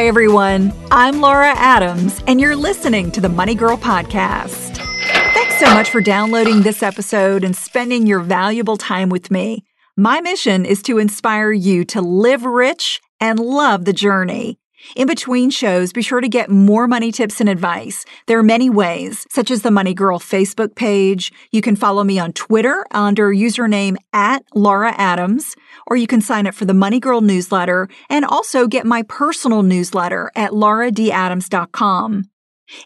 Hi, everyone. I'm Laura Adams, and you're listening to the Money Girl Podcast. Thanks so much for downloading this episode and spending your valuable time with me. My mission is to inspire you to live rich and love the journey. In between shows, be sure to get more money tips and advice. There are many ways, such as the Money Girl Facebook page. You can follow me on Twitter under username at Laura Adams, or you can sign up for the Money Girl newsletter and also get my personal newsletter at lauradadams.com.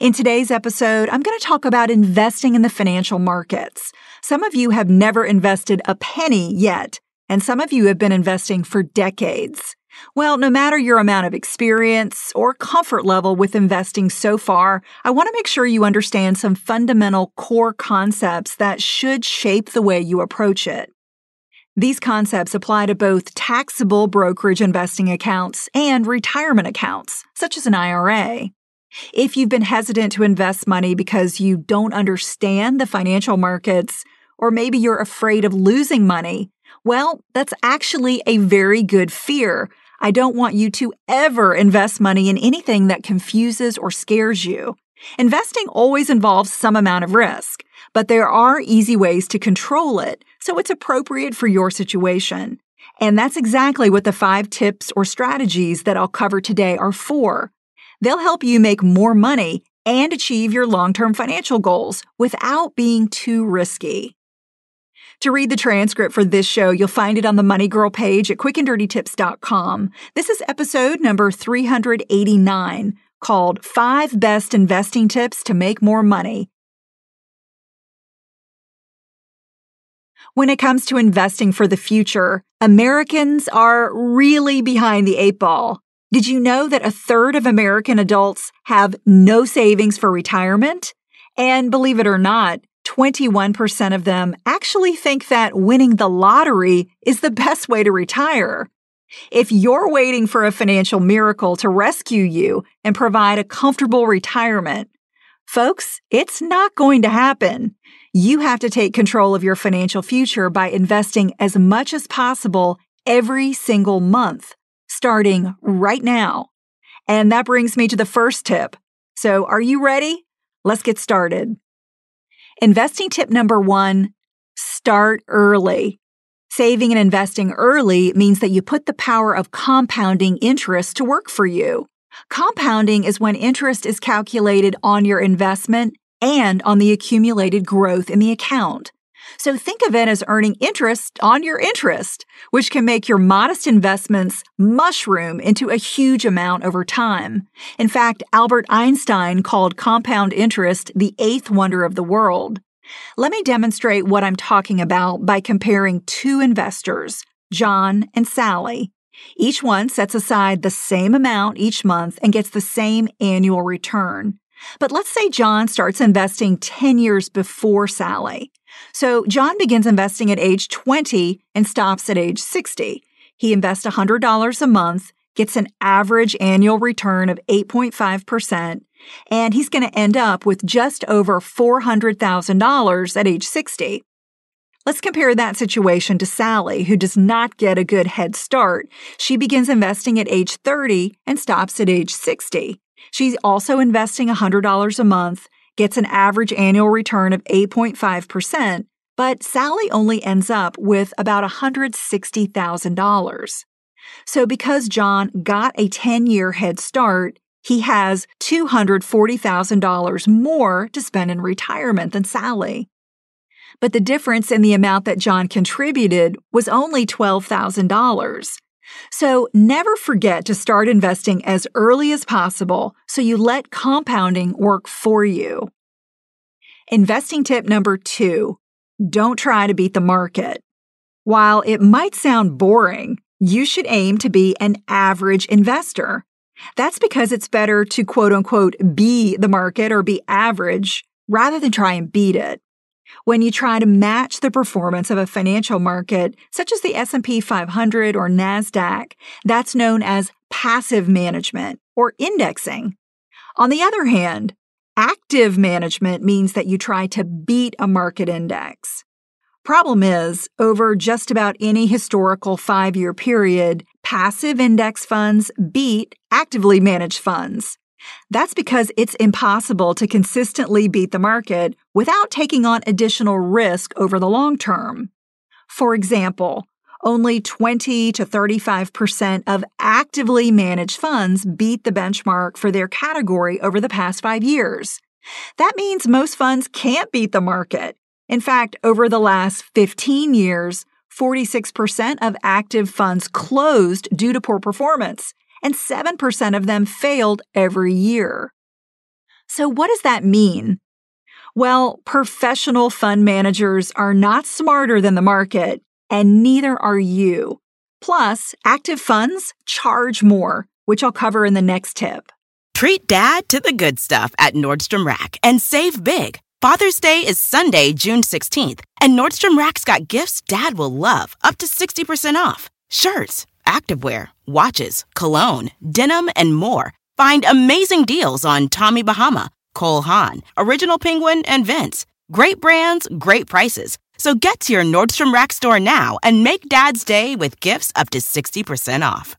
In today's episode, I'm going to talk about investing in the financial markets. Some of you have never invested a penny yet, and some of you have been investing for decades. Well, no matter your amount of experience or comfort level with investing so far, I want to make sure you understand some fundamental core concepts that should shape the way you approach it. These concepts apply to both taxable brokerage investing accounts and retirement accounts, such as an IRA. If you've been hesitant to invest money because you don't understand the financial markets, or maybe you're afraid of losing money, well, that's actually a very good fear I don't want you to ever invest money in anything that confuses or scares you. Investing always involves some amount of risk, but there are easy ways to control it, so it's appropriate for your situation. And that's exactly what the five tips or strategies that I'll cover today are for. They'll help you make more money and achieve your long term financial goals without being too risky. To read the transcript for this show, you'll find it on the Money Girl page at quickanddirtytips.com. This is episode number 389 called Five Best Investing Tips to Make More Money. When it comes to investing for the future, Americans are really behind the eight ball. Did you know that a third of American adults have no savings for retirement? And believe it or not, 21% of them actually think that winning the lottery is the best way to retire. If you're waiting for a financial miracle to rescue you and provide a comfortable retirement, folks, it's not going to happen. You have to take control of your financial future by investing as much as possible every single month, starting right now. And that brings me to the first tip. So, are you ready? Let's get started. Investing tip number one start early. Saving and investing early means that you put the power of compounding interest to work for you. Compounding is when interest is calculated on your investment and on the accumulated growth in the account. So think of it as earning interest on your interest, which can make your modest investments mushroom into a huge amount over time. In fact, Albert Einstein called compound interest the eighth wonder of the world. Let me demonstrate what I'm talking about by comparing two investors, John and Sally. Each one sets aside the same amount each month and gets the same annual return. But let's say John starts investing 10 years before Sally. So John begins investing at age 20 and stops at age 60. He invests $100 a month, gets an average annual return of 8.5%, and he's going to end up with just over $400,000 at age 60. Let's compare that situation to Sally, who does not get a good head start. She begins investing at age 30 and stops at age 60. She's also investing $100 a month, gets an average annual return of 8.5%, but Sally only ends up with about $160,000. So because John got a 10 year head start, he has $240,000 more to spend in retirement than Sally. But the difference in the amount that John contributed was only $12,000. So never forget to start investing as early as possible so you let compounding work for you. Investing tip number two don't try to beat the market. While it might sound boring, you should aim to be an average investor. That's because it's better to quote unquote be the market or be average rather than try and beat it. When you try to match the performance of a financial market, such as the S&P 500 or Nasdaq, that's known as passive management or indexing. On the other hand, active management means that you try to beat a market index. Problem is, over just about any historical five year period, passive index funds beat actively managed funds. That's because it's impossible to consistently beat the market without taking on additional risk over the long term. For example, only 20 to 35% of actively managed funds beat the benchmark for their category over the past five years. That means most funds can't beat the market. In fact, over the last 15 years, 46% of active funds closed due to poor performance, and 7% of them failed every year. So, what does that mean? Well, professional fund managers are not smarter than the market, and neither are you. Plus, active funds charge more, which I'll cover in the next tip. Treat dad to the good stuff at Nordstrom Rack and save big. Father's Day is Sunday, June 16th, and Nordstrom Rack's got gifts dad will love, up to 60% off. Shirts activewear, watches, cologne, denim, and more. Find amazing deals on Tommy Bahama, Cole Haan, Original Penguin, and Vince. Great brands, great prices. So get to your Nordstrom Rack store now and make Dad's Day with gifts up to 60% off.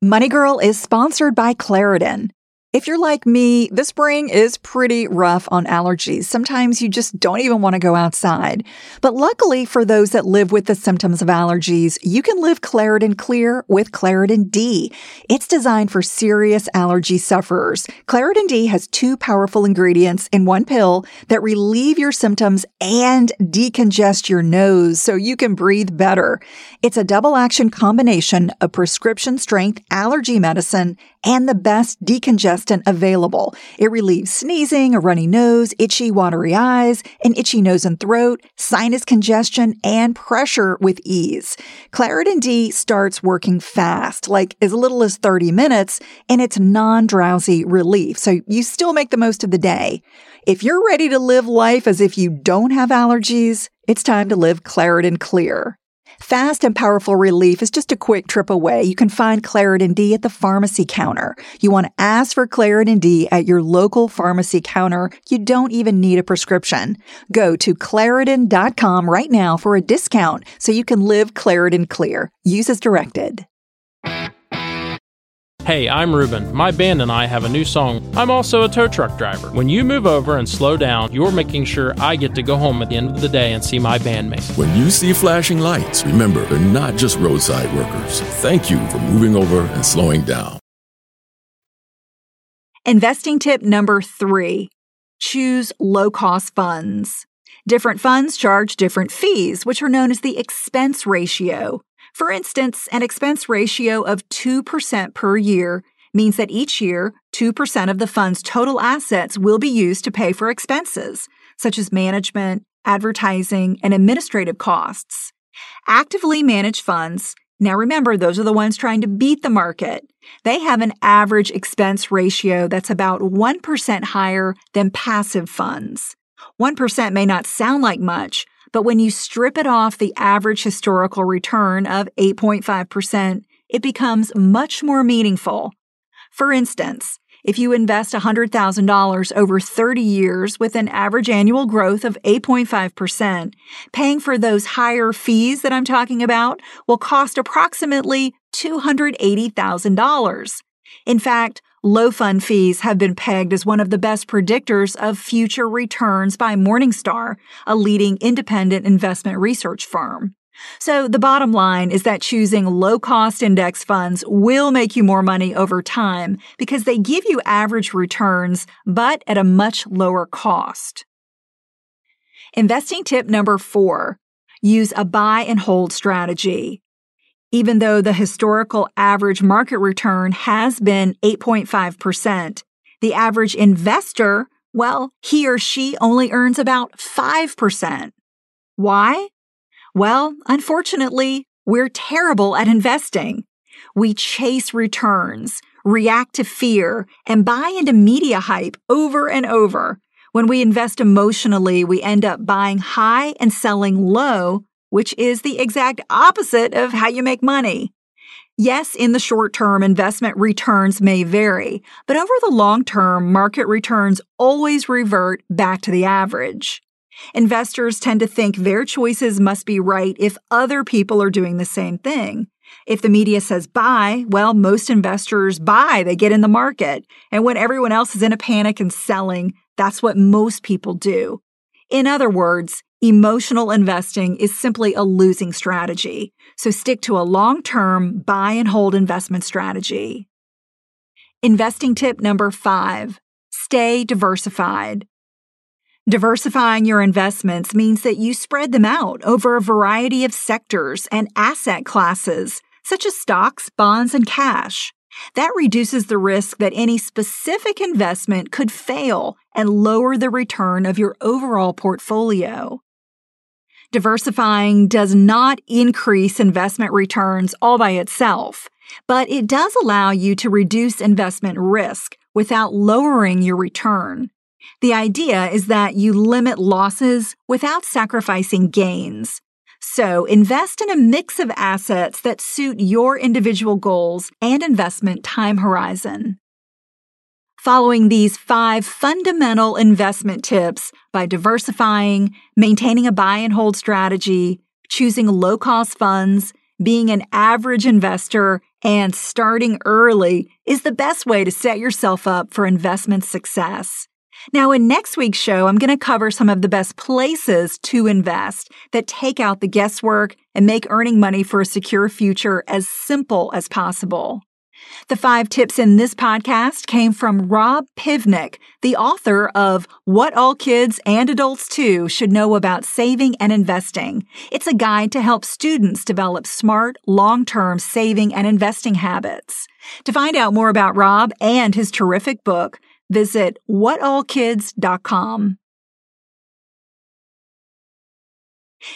Money Girl is sponsored by Claritin. If you're like me, the spring is pretty rough on allergies. Sometimes you just don't even want to go outside. But luckily for those that live with the symptoms of allergies, you can live Claritin Clear with Claritin D. It's designed for serious allergy sufferers. Claritin D has two powerful ingredients in one pill that relieve your symptoms and decongest your nose so you can breathe better. It's a double action combination of prescription strength allergy medicine and the best decongestant available. It relieves sneezing, a runny nose, itchy, watery eyes, an itchy nose and throat, sinus congestion, and pressure with ease. Claritin D starts working fast, like as little as 30 minutes, and it's non-drowsy relief, so you still make the most of the day. If you're ready to live life as if you don't have allergies, it's time to live Claritin Clear. Fast and powerful relief is just a quick trip away. You can find Claritin D at the pharmacy counter. You want to ask for Claritin D at your local pharmacy counter. You don't even need a prescription. Go to Claritin.com right now for a discount so you can live Claritin clear. Use as directed. Hey, I'm Ruben. My band and I have a new song. I'm also a tow truck driver. When you move over and slow down, you're making sure I get to go home at the end of the day and see my bandmates. When you see flashing lights, remember they're not just roadside workers. Thank you for moving over and slowing down. Investing tip number three choose low cost funds. Different funds charge different fees, which are known as the expense ratio. For instance, an expense ratio of 2% per year means that each year, 2% of the fund's total assets will be used to pay for expenses, such as management, advertising, and administrative costs. Actively managed funds, now remember, those are the ones trying to beat the market. They have an average expense ratio that's about 1% higher than passive funds. 1% may not sound like much, but when you strip it off the average historical return of 8.5%, it becomes much more meaningful. For instance, if you invest $100,000 over 30 years with an average annual growth of 8.5%, paying for those higher fees that I'm talking about will cost approximately $280,000. In fact, Low fund fees have been pegged as one of the best predictors of future returns by Morningstar, a leading independent investment research firm. So the bottom line is that choosing low cost index funds will make you more money over time because they give you average returns, but at a much lower cost. Investing tip number four, use a buy and hold strategy. Even though the historical average market return has been 8.5%, the average investor, well, he or she only earns about 5%. Why? Well, unfortunately, we're terrible at investing. We chase returns, react to fear, and buy into media hype over and over. When we invest emotionally, we end up buying high and selling low, which is the exact opposite of how you make money. Yes, in the short term, investment returns may vary, but over the long term, market returns always revert back to the average. Investors tend to think their choices must be right if other people are doing the same thing. If the media says buy, well, most investors buy, they get in the market. And when everyone else is in a panic and selling, that's what most people do. In other words, emotional investing is simply a losing strategy. So stick to a long term buy and hold investment strategy. Investing tip number five stay diversified. Diversifying your investments means that you spread them out over a variety of sectors and asset classes, such as stocks, bonds, and cash. That reduces the risk that any specific investment could fail and lower the return of your overall portfolio. Diversifying does not increase investment returns all by itself, but it does allow you to reduce investment risk without lowering your return. The idea is that you limit losses without sacrificing gains. So invest in a mix of assets that suit your individual goals and investment time horizon. Following these five fundamental investment tips by diversifying, maintaining a buy and hold strategy, choosing low cost funds, being an average investor, and starting early is the best way to set yourself up for investment success. Now, in next week's show, I'm going to cover some of the best places to invest that take out the guesswork and make earning money for a secure future as simple as possible. The five tips in this podcast came from Rob Pivnick, the author of What All Kids and Adults Too Should Know About Saving and Investing. It's a guide to help students develop smart, long-term saving and investing habits. To find out more about Rob and his terrific book, Visit whatallkids.com.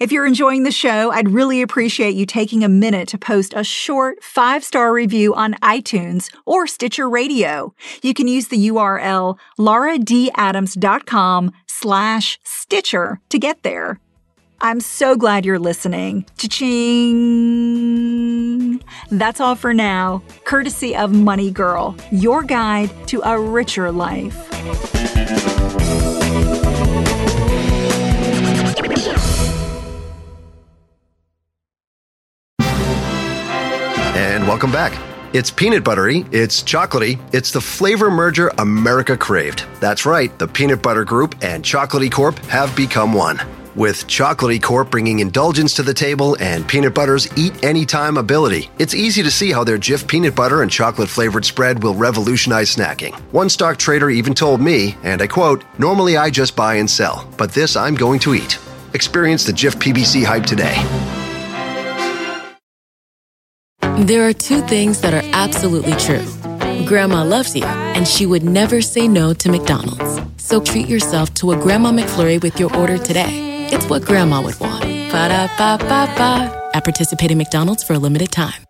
If you're enjoying the show, I'd really appreciate you taking a minute to post a short five star review on iTunes or Stitcher Radio. You can use the URL lauradadams.com slash Stitcher to get there. I'm so glad you're listening. Cha-ching! That's all for now, courtesy of Money Girl, your guide to a richer life. And welcome back. It's peanut buttery, it's chocolatey, it's the flavor merger America craved. That's right, the Peanut Butter Group and Chocolatey Corp have become one. With Chocolatey Corp bringing indulgence to the table and Peanut Butter's eat anytime ability, it's easy to see how their Jif peanut butter and chocolate flavored spread will revolutionize snacking. One stock trader even told me, and I quote, Normally I just buy and sell, but this I'm going to eat. Experience the Jif PBC hype today. There are two things that are absolutely true. Grandma loves you, and she would never say no to McDonald's. So treat yourself to a Grandma McFlurry with your order today. It's what Grandma would want. Ba da ba ba ba. At participating McDonald's for a limited time.